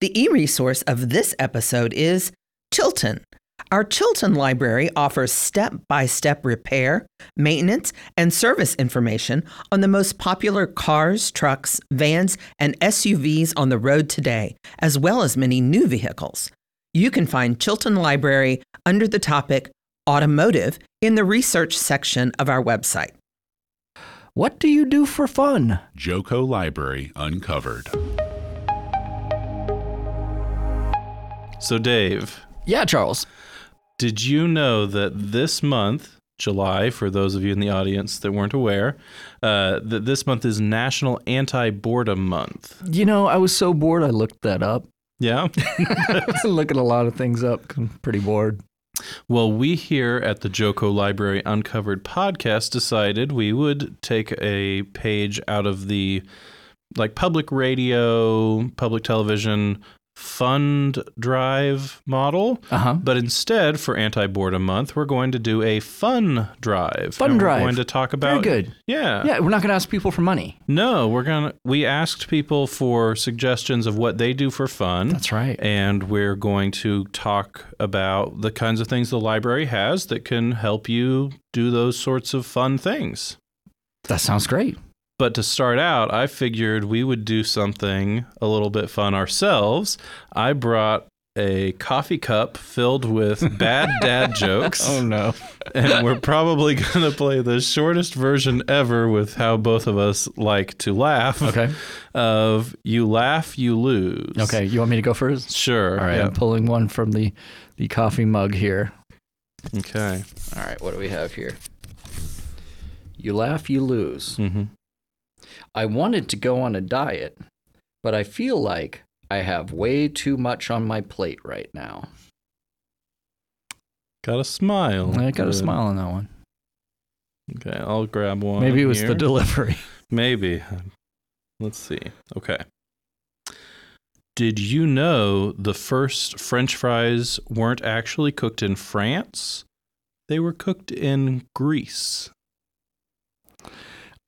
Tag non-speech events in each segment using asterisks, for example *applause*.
The e resource of this episode is Chilton. Our Chilton library offers step by step repair, maintenance, and service information on the most popular cars, trucks, vans, and SUVs on the road today, as well as many new vehicles. You can find Chilton Library under the topic Automotive in the research section of our website. What do you do for fun? Joco Library Uncovered. So, Dave, Yeah, Charles. did you know that this month, July, for those of you in the audience that weren't aware, uh, that this month is National Anti Boredom Month? You know, I was so bored I looked that up. Yeah? *laughs* Looking a lot of things up. I'm pretty bored. Well, we here at the Joco Library Uncovered podcast decided we would take a page out of the like public radio, public television fund drive model. Uh huh. But instead, for Anti Boredom Month, we're going to do a fun drive. Fun drive. We're going to talk about. Very good. Yeah. Yeah, we're not going to ask people for money. No, we're gonna. We asked people for suggestions of what they do for fun. That's right. And we're going to talk about the kinds of things the library has that can help you do those sorts of fun things. That sounds great. But to start out, I figured we would do something a little bit fun ourselves. I brought a coffee cup filled with *laughs* bad dad jokes. Oh, no. and we're probably going to play the shortest version ever with how both of us like to laugh. Okay. Of you laugh, you lose. Okay. You want me to go first? Sure. All right. yeah. I'm pulling one from the, the coffee mug here. Okay. All right. What do we have here? You laugh, you lose. hmm I wanted to go on a diet, but I feel like I have way too much on my plate right now. Got a smile. I got a smile on that one. Okay, I'll grab one. Maybe it was the delivery. *laughs* Maybe. Let's see. Okay. Did you know the first French fries weren't actually cooked in France? They were cooked in Greece.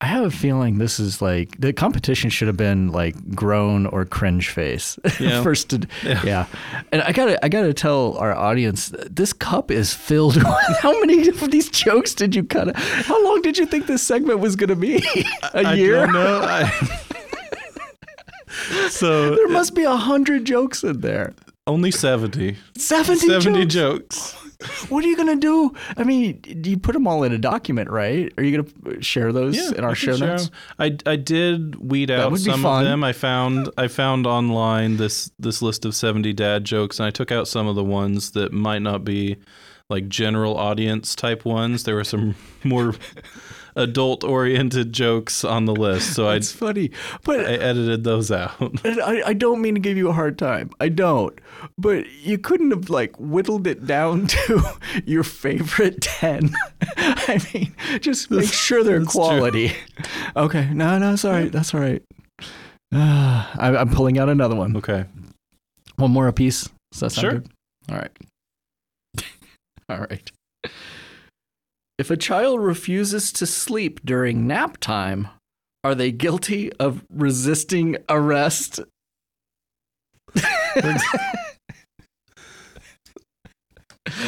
I have a feeling this is like the competition should have been like groan or cringe face. *laughs* Yeah. First, to, Yeah. yeah. And I gotta, I gotta tell our audience, this cup is filled. *laughs* with How many of these jokes did you cut? How long did you think this segment was gonna be? *laughs* A I year? I- so There must be a hundred jokes in there. only 70. Seventy, 70 jokes. jokes. What are you gonna do? I mean, do you put them all in a document, right? Are you gonna share those in our show notes? I, I did weed out some fun. of them. I found I found online this this list of 70 dad jokes and I took out some of the ones that might not be like general audience type ones. There were some *laughs* more adult oriented jokes on the list. So I It's funny, but I edited those out. I, I don't mean to give you a hard time. I don't. But you couldn't have like whittled it down *laughs* to your favorite 10. *laughs* I mean, just make sure they're that's true. quality. Okay. No, no, that's all right. That's all right. Uh, I, I'm pulling out another one. Okay. One more apiece. Does that sound Sure. good? All right. *laughs* all right. If a child refuses to sleep during nap time, are they guilty of resisting arrest? this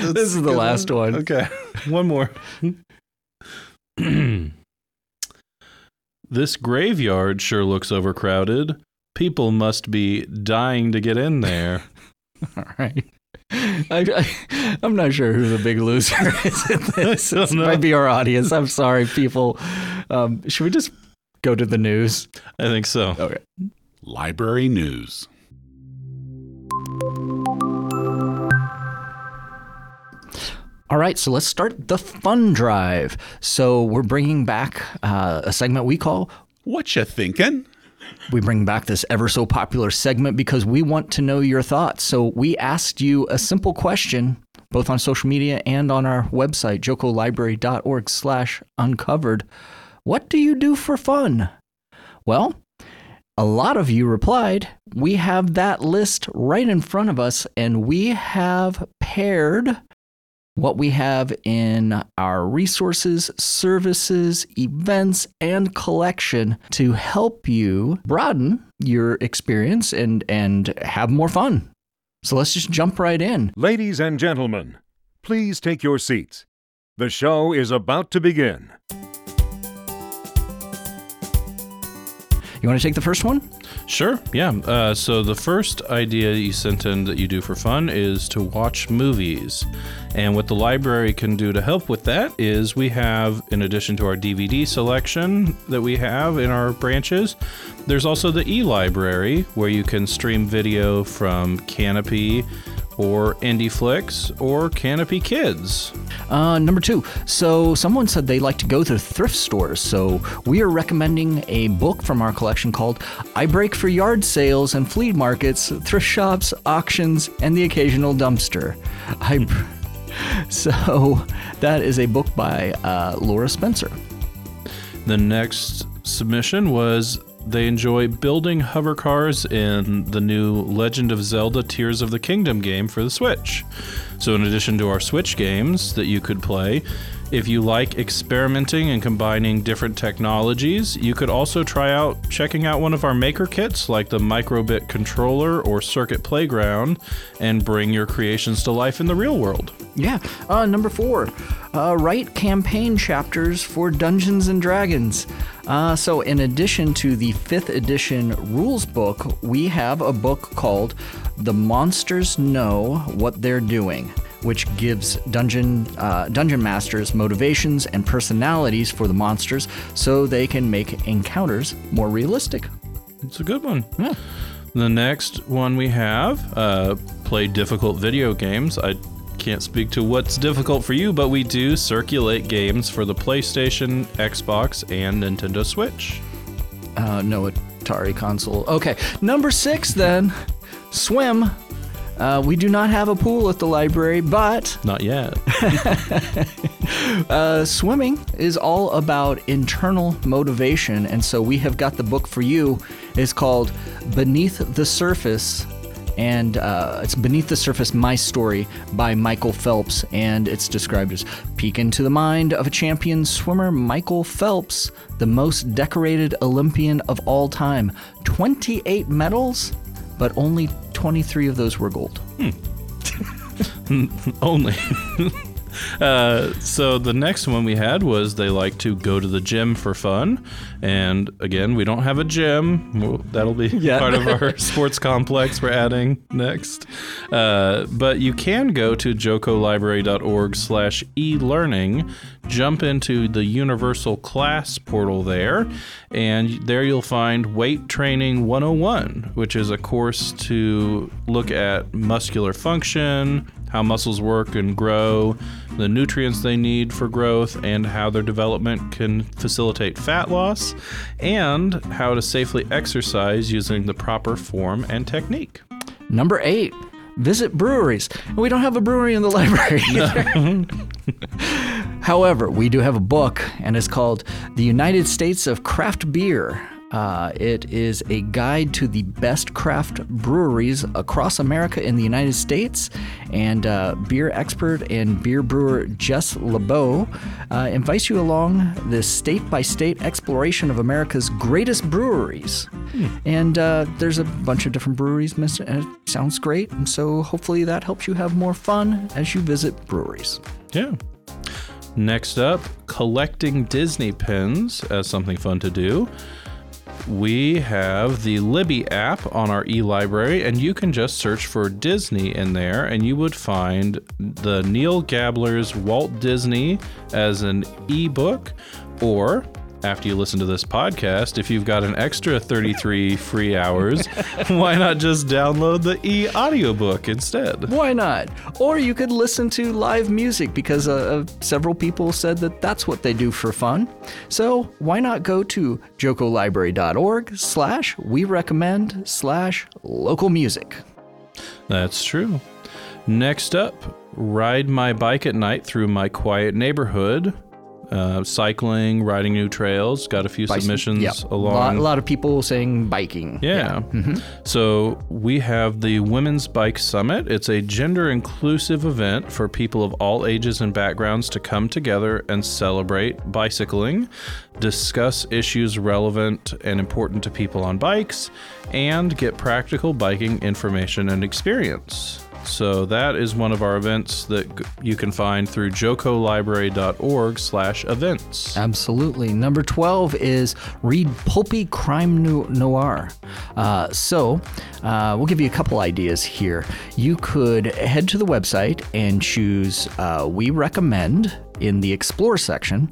is the last one. Okay. One more. this graveyard sure looks overcrowded. People must be dying to get in there. *laughs* All right. I, I, I'm not sure who the big loser *laughs* is in this. This might be our audience. I'm sorry, people. Um, should we just go to the news? I think so. Okay. Library News. All right, so let's start the fun drive. So we're bringing back uh, a segment we call What you thinking? We bring back this ever so popular segment because we want to know your thoughts. So we asked you a simple question, both on social media and on our website, jocolibrary.org slash uncovered. What do you do for fun? Well, a lot of you replied. We have that list right in front of us, and we have paired what we have in our resources, services, events, and collection to help you broaden your experience and, and have more fun. So let's just jump right in. Ladies and gentlemen, please take your seats. The show is about to begin. You want to take the first one? Sure, yeah. Uh, so the first idea you sent in that you do for fun is to watch movies. And what the library can do to help with that is we have, in addition to our DVD selection that we have in our branches, there's also the e library where you can stream video from Kanopy or IndieFlix or Kanopy Kids. Uh, number two, so someone said they like to go to thrift stores. So we are recommending a book from our collection called I Break for Yard Sales and Flea Markets, Thrift Shops, Auctions, and the Occasional Dumpster. I. *laughs* So that is a book by uh, Lara Spencer. The next submission was they enjoy building hover cars in the new Legend of Zelda Tears of the Kingdom game for the Switch. So, in addition to our Switch games that you could play, if you like experimenting and combining different technologies, you could also try out checking out one of our maker kits like the Microbit controller or Circuit Playground and bring your creations to life in the real world. Yeah. Uh, number four, uh, write campaign chapters for Dungeons and Dragons. Uh, so, in addition to the fifth edition rules book, we have a book called The Monsters Know What They're Doing which gives dungeon uh, dungeon masters motivations and personalities for the monsters, so they can make encounters more realistic. It's a good one. Yeah. The next one we have uh, play difficult video games. I can't speak to what's difficult for you, but we do circulate games for the PlayStation, Xbox, and Nintendo Switch. Uh, no Atari console. Okay, number six then, swim. Uh, we do not have a pool at the library, but Not yet. *laughs* *laughs* uh, swimming is all about internal motivation, and so we have got the book for you. It's called Beneath the Surface, and uh, it's Beneath the Surface My Story by Michael Phelps, and it's described as peek into the mind of a champion swimmer, Michael Phelps, the most decorated Olympian of all time. 28 medals, but only 23 of those were gold. *laughs* Only. *laughs* uh, so the next one we had was they like to go to the gym for fun, and again we don't have a gym. Well, that'll be Yeah. part of our *laughs* sports complex we're adding next. Uh, but you can go to jocolibrary.org/slash e-learning, jump into the Universal Class portal there, and there you'll find Weight Training 101, which is a course to look at muscular function, how muscles work and grow, the nutrients they need for growth, and how their development can facilitate fat loss, and how to safely exercise using the proper form and technique. Number eight, visit breweries. And we don't have a brewery in the *laughs* library *laughs* either. However, we do have a book, and it's called The United States of Craft Beer. Uh, it is a guide to the best craft breweries across America in the United States. And uh, beer expert and beer brewer Jess Lebow uh, invites you along this state by state exploration of America's greatest breweries. And uh, there's a bunch of different breweries, it sounds great. And so hopefully that helps you have more fun as you visit breweries. Yeah. Next up, collecting Disney pins as something fun to do. We have the Libby app on our e-library, and you can just search for Disney in there, and you would find the Neil Gabler's Walt Disney as an e-book, or after you listen to this podcast, if you've got an extra 33 free hours, *laughs* why not just download the e audiobook instead? Why not? Or you could listen to live music because uh, uh, several people said that that's what they do for fun. So why not go to jocolibrary.org slash we recommend slash local music. That's true. Next up, ride my bike at night through my quiet neighborhood. Uh, cycling, riding new trails. Got a few submissions yeah. along. A lot, a lot of people saying biking. Yeah. So we have the Women's Bike Summit. It's a gender inclusive event for people of all ages and backgrounds to come together and celebrate bicycling, discuss issues relevant and important to people on bikes, and get practical biking information and experience. So that is one of our events that you can find through jocolibrary.org slash events. Absolutely. Number 12 is read pulpy crime noir. Uh, so, uh, we'll give you a couple ideas here. You could head to the website and choose uh, We Recommend in the Explore section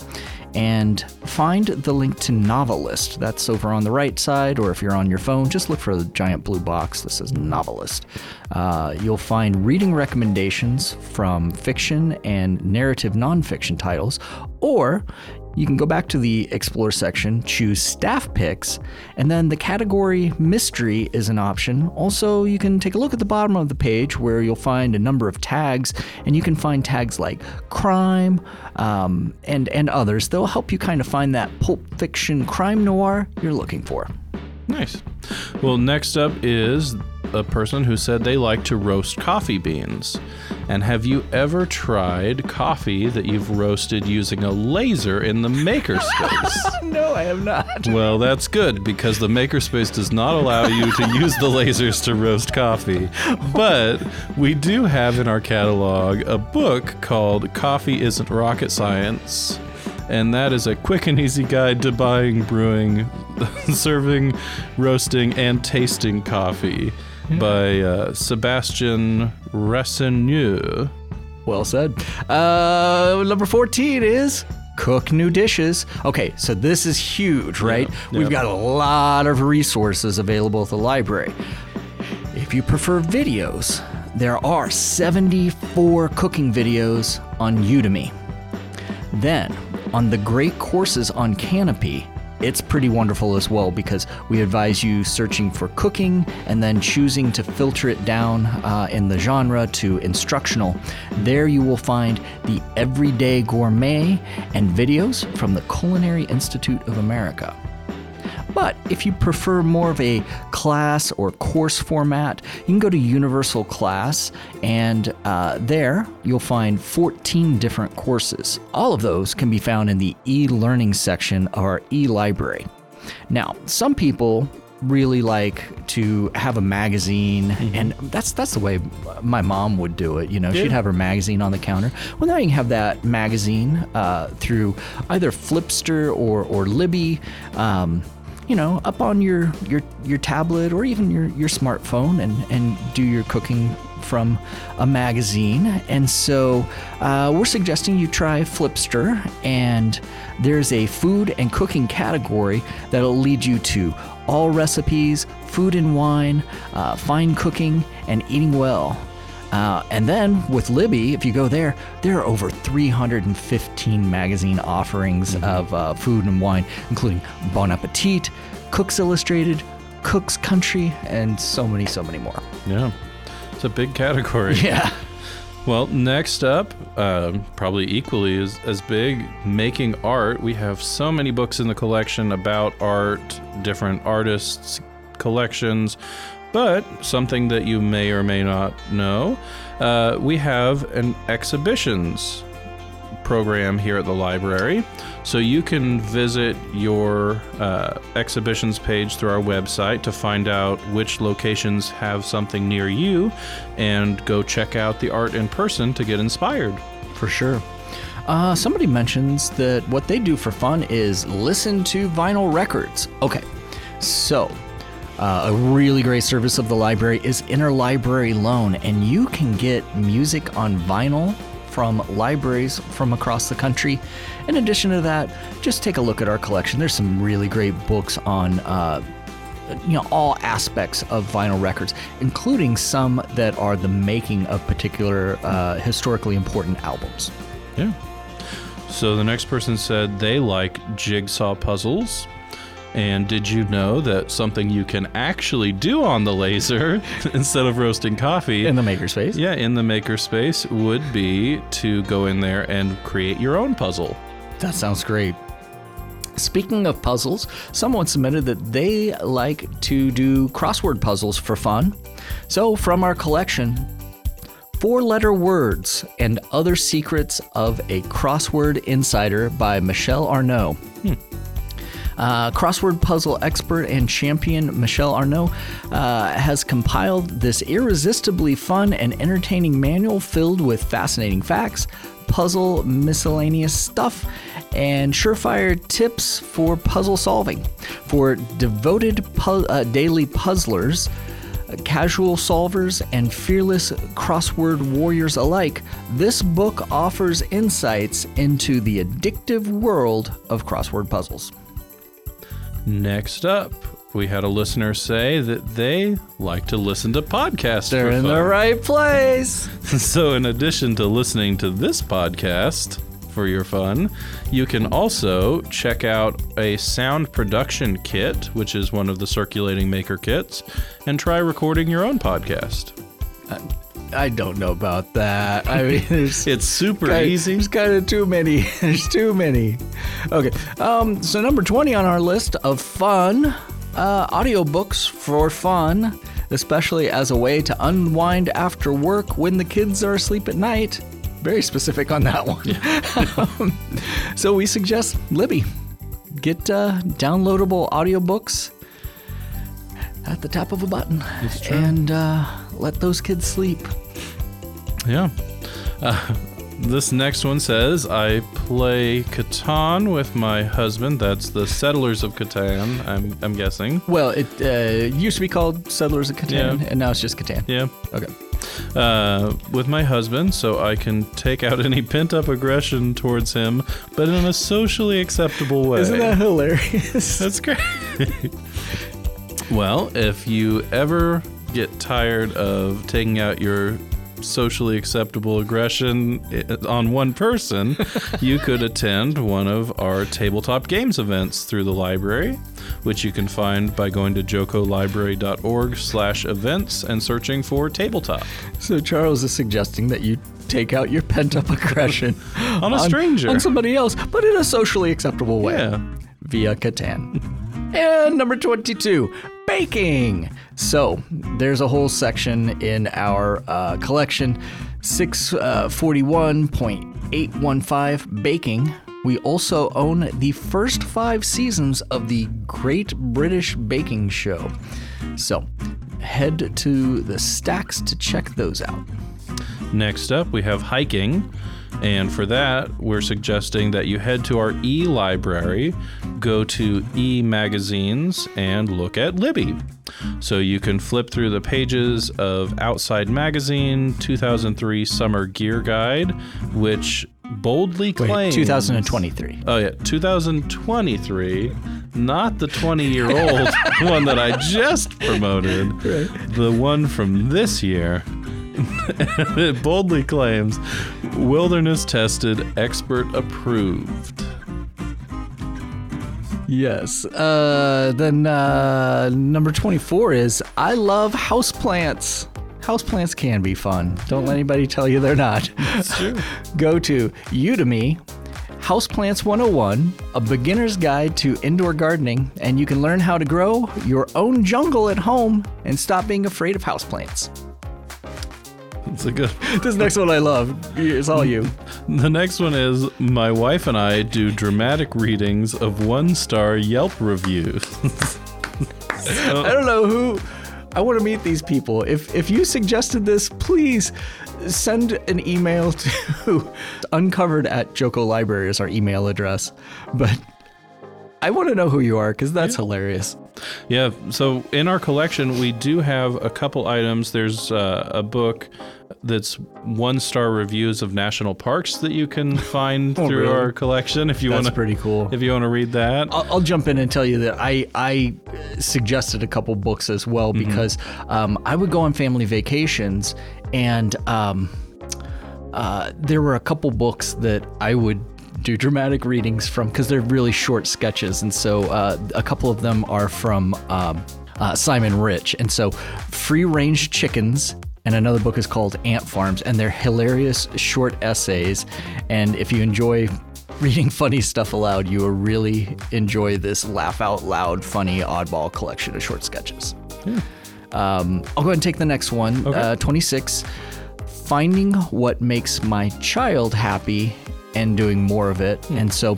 and find the link to Novelist. That's over on the right side, or if you're on your phone, just look for the giant blue box that says Novelist. Uh, you'll find reading recommendations from fiction and narrative nonfiction titles, or you can go back to the Explore section, choose staff picks, and then the category mystery is an option. Also, you can take a look at the bottom of the page where you'll find a number of tags, and you can find tags like crime um, and, and others. They'll help you kind of find that pulp fiction crime noir you're looking for. Nice. Well, next up is a person who said they like to roast coffee beans. And have you ever tried coffee that you've roasted using a laser in the makerspace? *laughs* no, I have not. well, that's good because the makerspace does not allow you to use the lasers to roast coffee. But we do have in our catalog a book called Coffee Isn't Rocket Science and that is a quick and easy guide to buying, brewing, *laughs* serving, roasting, and tasting coffee by uh, Sebastian Racineux. Well said. Uh, number 14 is cook new dishes. Okay, so this is huge, right? We've got a lot of resources available at the library. If you prefer videos, there are 74 cooking videos on Udemy. Then, on the great courses on Kanopy, it's pretty wonderful as well because we advise you searching for cooking and then choosing to filter it down uh, in the genre to instructional. There you will find the Everyday Gourmet and videos from the Culinary Institute of America. But if you prefer more of a class or course format, you can go to Universal Class, and uh, there you'll find 14 different courses. All of those can be found in the e learning section of our e library. Now, some people really like to have a magazine and that's that's the way my mom would do it you know she'd have her magazine on the counter well now you can have that magazine uh, through either flipster or or libby um, you know, up on your your your tablet or even your your smartphone and and do your cooking from a magazine. And so uh, we're suggesting you try Flipster, and there's a food and cooking category that'll lead you to all recipes, food and wine, uh, fine cooking, and eating well. Uh, and then with Libby, if you go there, there are over 315 magazine offerings of uh, food and wine, including Bon Appetit, Cooks Illustrated, Cooks Country, and so many, so many more. Yeah, it's a big category. *laughs* Yeah. Well, next up, um, probably equally as, as big, making art. We have so many books in the collection about art, different artists' collections, but something that you may or may not know, uh, we have an exhibitions program here at the library. So you can visit your uh, exhibitions page through our website to find out which locations have something near you and go check out the art in person to get inspired. For sure. Uh, somebody mentions that what they do for fun is listen to vinyl records. Okay, so uh, a really great service of the library is interlibrary loan, and you can get music on vinyl from libraries from across the country. In addition to that, just take a look at our collection. There's some really great books on. Uh, you know all aspects of vinyl records, including some that are the making of particular uh, historically important albums. Yeah. So the next person said they like jigsaw puzzles. And did you know that something you can actually do on the laser *laughs* instead of roasting coffee in the makerspace. Yeah, in the makerspace would be to go in there and create your own puzzle. That sounds great. Speaking of puzzles, someone submitted that they like to do crossword puzzles for fun. So, from our collection, Four Letter Words and Other Secrets of a Crossword Insider by Michelle Arnot. Hmm. Uh, crossword puzzle expert and champion Michelle Arnot uh, has compiled this irresistibly fun and entertaining manual filled with fascinating facts, puzzle miscellaneous stuff, and surefire tips for puzzle solving. For devoted pu- uh, daily puzzlers, casual solvers, and fearless crossword warriors alike, this book offers insights into the addictive world of crossword puzzles. Next up, we had a listener say that they like to listen to podcasts. They're in fun. the right place. *laughs* So, in addition to listening to this podcast for your fun, you can also check out a sound production kit, which is one of the circulating maker kits, and try recording your own podcast. Uh, I don't know about that. I mean, *laughs* It's super kind- easy. There's kind of too many. *laughs* There's too many. Okay. Um. So number twenty on our list of fun uh, audiobooks for fun, especially as a way to unwind after work when the kids are asleep at night. Very specific on that one. Yeah. *laughs* so we suggest Libby. Get uh, downloadable audiobooks at the tap of a button and uh, let those kids sleep. Yeah. Uh, this next one says I play Catan with my husband. That's the Settlers of Catan, I'm, I'm guessing. Well, it uh, used to be called Settlers of Catan, Yeah. and now it's just Catan. Yeah. Okay. Uh, with my husband, so I can take out any pent up aggression towards him, but in a socially acceptable way. Isn't that hilarious? That's great. *laughs* well, if you ever get tired of taking out your socially acceptable aggression eh, on one person, *laughs* you could attend one of our tabletop games events through the library, which you can find by going to jocolibrary.org slash events and searching for tabletop. so Charles is suggesting that you take out your pent-up aggression *laughs* On a stranger. on somebody else, but in a socially acceptable way. Yeah. Via Catan. And number 22, baking. So, there's a whole section in our uh, collection, 641.815 Baking. We also own the first five seasons of the Great British Baking Show. So, head to the stacks to check those out. Next up, we have hiking. And for that, we're suggesting that you head to our e library, go to e magazines, and look at Libby. So you can flip through the pages of Outside Magazine 2003 Summer Gear Guide, which boldly Wait, claims 2023. Oh yeah, 2023, not the 20 year old *laughs* one that I just promoted, the one from this year. *laughs* it boldly claims wilderness tested, expert approved. Yes. Uh, then uh, number 24 is I love houseplants. Houseplants can be fun. Don't let anybody tell you they're not. It's true. *laughs* Go to Udemy, Houseplants 101, a beginner's guide to indoor gardening, and you can learn how to grow your own jungle at home and stop being afraid of houseplants. It's a good. *laughs* This next one I love. It's all you. The next one is my wife and I do dramatic readings of one star Yelp reviews. *laughs* I don't know who. I want to meet these people. If if you suggested this, please send an email *laughs* to uncovered at Joco Library is our email address. But I want to know who you are because that's hilarious. Yeah, so in our collection, we do have a couple items. There's uh, a book that's one star reviews of national parks that you can *laughs* find Oh, through really? our collection if you That's want to. pretty cool. If you want to read that, I'll, I'll jump in and tell you that I I suggested a couple books as well because um, I would go on family vacations and um, uh, there were a couple books that I would do dramatic readings from because they're really short sketches, and so uh, a couple of them are from um, uh, Simon Rich, and so Free Range Chickens. And another book is called Ant Farms, and they're hilarious short essays. And if you enjoy reading *laughs* funny stuff aloud, you will really enjoy this laugh out loud, funny oddball collection of short sketches. Um, I'll go ahead and take the next one. Okay. Uh, 26. Finding what makes my child happy and doing more of it. Hmm. And so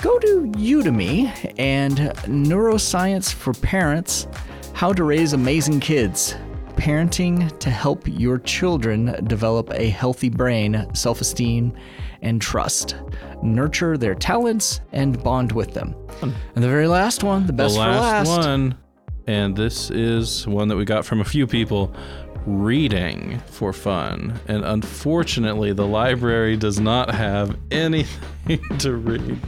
go to Udemy and Neuroscience for Parents How to Raise Amazing Kids. Parenting to help your children develop a healthy brain, self esteem, and trust. Nurture their talents and bond with them. Hmm. And the very last one, the best the last, for last. one, and this is one that we got from a few people. Reading for fun, and unfortunately, the library does not have anything *laughs* to read.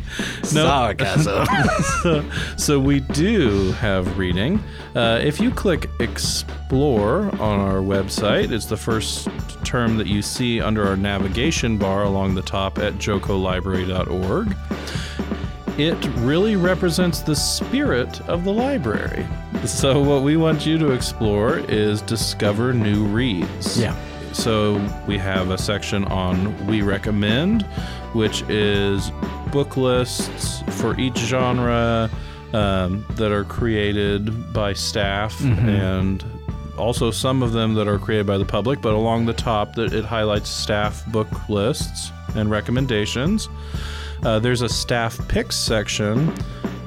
Sarcasm. *laughs* so, so we do have reading. Uh, if you click explore on our website, it's the first term that you see under our navigation bar along the top at jocolibrary.org. It really represents the spirit of the library. So, what we want you to explore is discover new reads. Yeah. So we have a section on We Recommend, which is book lists for each genre um, that are created by staff and also some of them that are created by the public. But along the top, that it highlights staff book lists and recommendations. Uh, there's a staff picks section,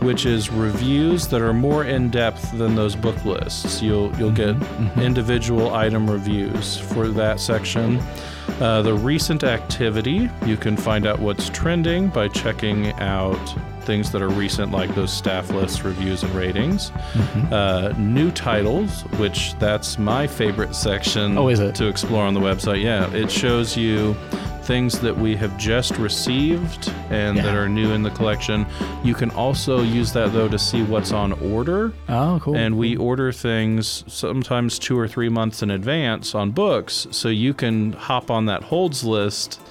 which is reviews that are more in depth than those book lists. You'll you'll get individual item reviews for that section. Uh, the recent activity, you can find out what's trending by checking out things that are recent, like those staff lists, reviews, and ratings. Uh, new titles, which that's my favorite section Oh, is it? to explore on the website. Yeah, it shows you things that we have just received and that are new in the collection. You can also use that though to see what's on order. Oh, cool. And we order things sometimes two or three months in advance on books, so you can hop on that holds list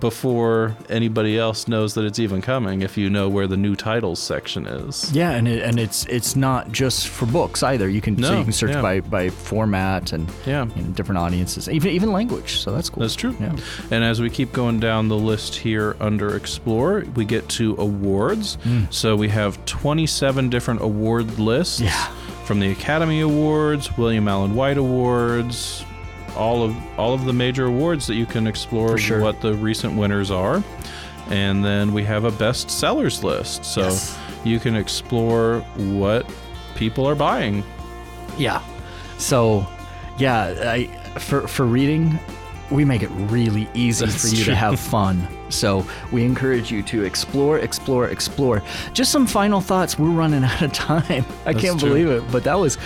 before anybody else knows that it's even coming if you know where the new titles section is. Yeah, and it, and it's it's not just for books either. You can so you can search yeah. by, by format and Yeah. you know, different audiences, even even language. So that's cool. That's true. Yeah. And as we keep going down the list here under Explore, we get to awards. Mm. So we have 27 different award lists Yeah. from the Academy Awards, William Allen White Awards, all of all of the major awards that you can explore sure. what the recent winners are. And then we have a best sellers list. So Yes. you can explore what people are buying. Yeah. So, yeah, I for for reading, we make it really easy That's for you true. to have *laughs* fun. So we encourage you to explore, explore, explore. Just some final thoughts. We're running out of time. I That's can't true. believe it, but that was.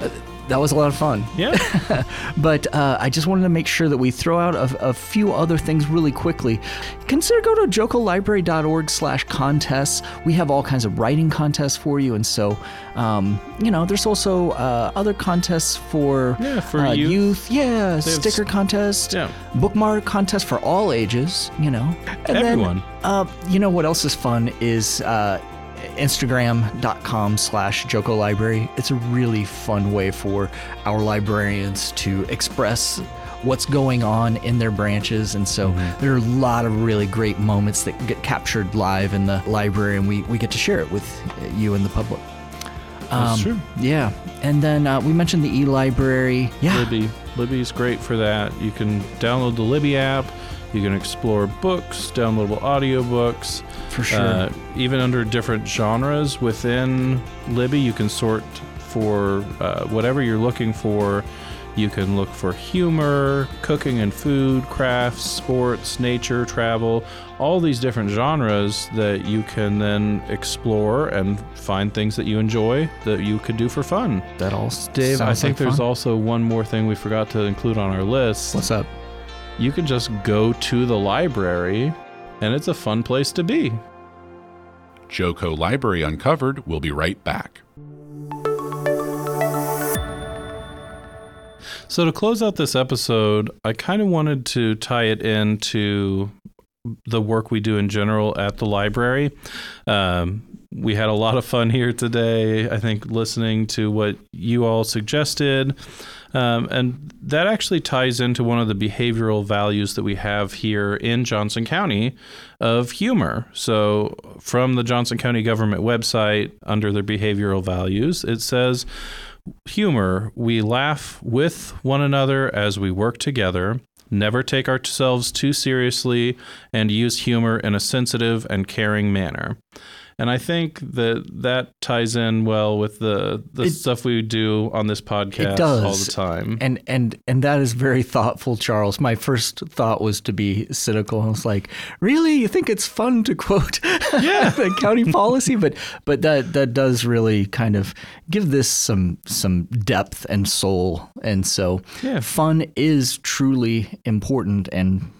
Uh, that was a lot of fun. Yeah. *laughs* But uh, I just wanted to make sure that we throw out a, a few other things really quickly. Consider go to jocolibrary.org slash contests. We have all kinds of writing contests for you. And so, um, you know, there's also uh, other contests for, Yeah, for uh, youth. Yeah, They sticker s- contest, Yeah. bookmark contest for all ages, you know. And Everyone. Then, uh, you know what else is fun is uh, instagram.com slash joco library it's a really fun way for our librarians to express what's going on in their branches and so Mm-hmm. there are a lot of really great moments that get captured live in the library and we, we get to share it with you and the public That's Um, true. yeah and then uh, we mentioned the e-library yeah Libby. Libby's great for that. You can download the Libby app. You can explore books, downloadable audiobooks. for sure Uh, even under different genres within Libby, you can sort for uh, whatever you're looking for. You can look for humor, cooking and food, crafts, sports, nature, travel, all these different genres that you can then explore and find things that you enjoy that you could do for fun. that all Dave, I think like there's fun. also one more thing we forgot to include on our list. what's up You can just go to the library, and it's a fun place to be. Joco Library Uncovered will be right back. So, to close out this episode, I kind of wanted to tie it into the work we do in general at the library. Um, we had a lot of fun here today, I think, listening to what you all suggested. Um, and that actually ties into one of the behavioral values that we have here in Johnson County of humor. So, from the Johnson County government website, under their behavioral values, it says, Humor, we laugh with one another as we work together, never take ourselves too seriously, and use humor in a sensitive and caring manner. And I think that that ties in well with the the It- stuff we do on this podcast does. all the time. And and and that is very thoughtful, Charles. My first thought was to be cynical. I was like, "Really? You think it's fun to quote *laughs* Yeah. the county policy?" But but that that does really kind of give this some some depth and soul. And so, Yeah. fun is truly important, and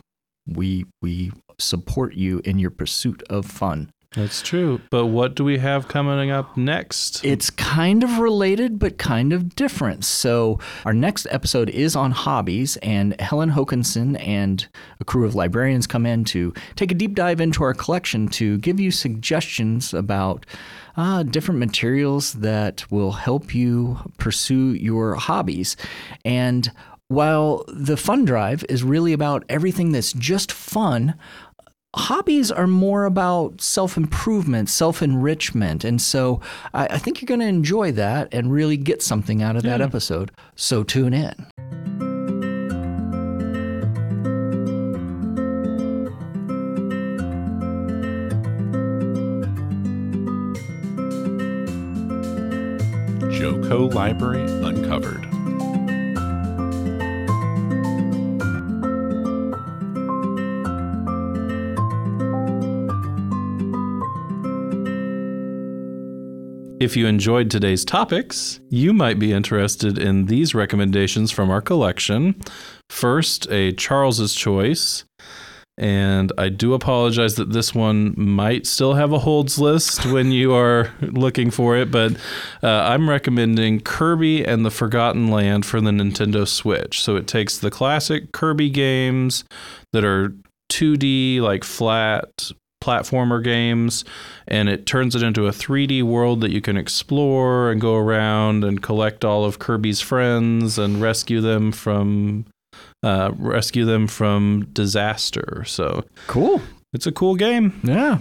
we we support you in your pursuit of fun. That's true. But what do we have coming up next? It's kind of related, but kind of different. So, our next episode is on hobbies, and Helen Hokinson and a crew of librarians come in to take a deep dive into our collection to give you suggestions about uh, different materials that will help you pursue your hobbies. And while the fun drive is really about everything that's just fun, hobbies are more about self improvement, self enrichment. And so I, I think you're going to enjoy that and really get something out of that episode. So tune in. Joco Library If you enjoyed today's topics, you might be interested in these recommendations from our collection. First, a Charles's Choice. And I do apologize that this one might still have a holds list when you are *laughs* looking for it, but uh, I'm recommending Kirby and the Forgotten Land for the Nintendo Switch. So it takes the classic Kirby games that are 2D, like flat platformer games, and it turns it into a 3D world that you can explore and go around and collect all of Kirby's friends and rescue them from uh, rescue them from disaster. So Cool. it's a cool game. Yeah.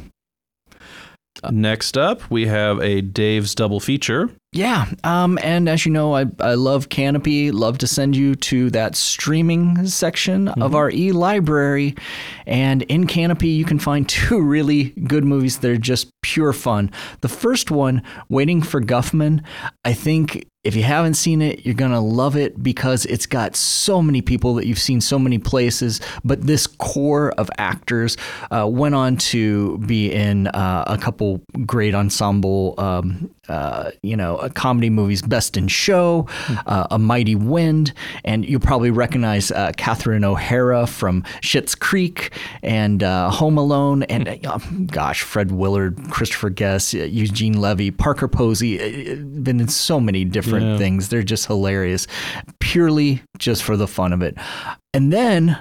Next up, we have a Dave's double feature. Yeah. Um, and as you know, I, I love Kanopy, love to send you to that streaming section of our e library. And in Kanopy, you can find *laughs* two really good movies that are just pure fun. The first one, Waiting for Guffman, I think if you haven't seen it, you're going to love it because it's got so many people that you've seen so many places. But this core of actors uh, went on to be in uh, a couple great ensemble, um, uh, you know, a comedy movies, Best in Show, uh, A Mighty Wind. And you'll probably recognize uh, Catherine O'Hara from Schitt's Creek and uh, Home Alone. And uh, gosh, Fred Willard, Christopher Guest, uh, Eugene Levy, Parker Posey, been in so many different Yeah. things. They're just hilarious, purely just for the fun of it. And then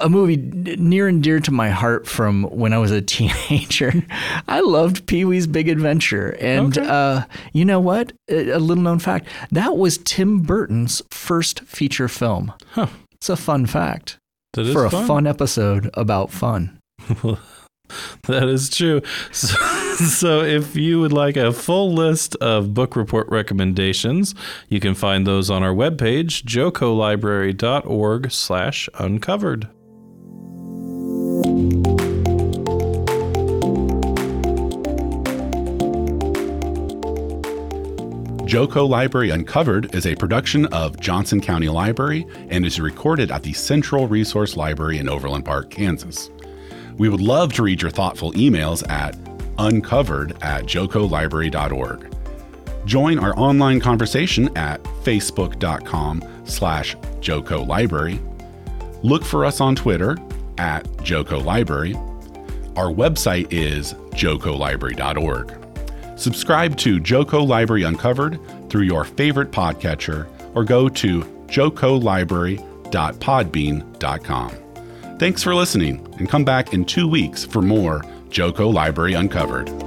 a movie near and dear to my heart from when I was a *laughs* teenager. I loved Pee Wee's Big Adventure. And Okay. uh, you know what? A, little known fact that was Tim Burton's first feature film. Huh. It's a fun fact That is for a fun episode about fun. *laughs* That is true. So, *laughs* so if you would like a full list of book report recommendations, you can find those on our webpage, jocolibrary.org slash uncovered. Joco Library Uncovered is a production of Johnson County Library and is recorded at the Central Resource Library in Overland Park, Kansas. We would love to read your thoughtful emails at uncovered at jocolibrary.org. Join our online conversation at facebook.com slash Joco Library. Look for us on Twitter at Joco Library. Our website is jocolibrary.org. Subscribe to Joco Library Uncovered through your favorite podcatcher or go to jocolibrary.podbean.com. Thanks for listening and come back in two weeks for more Joco Library Uncovered.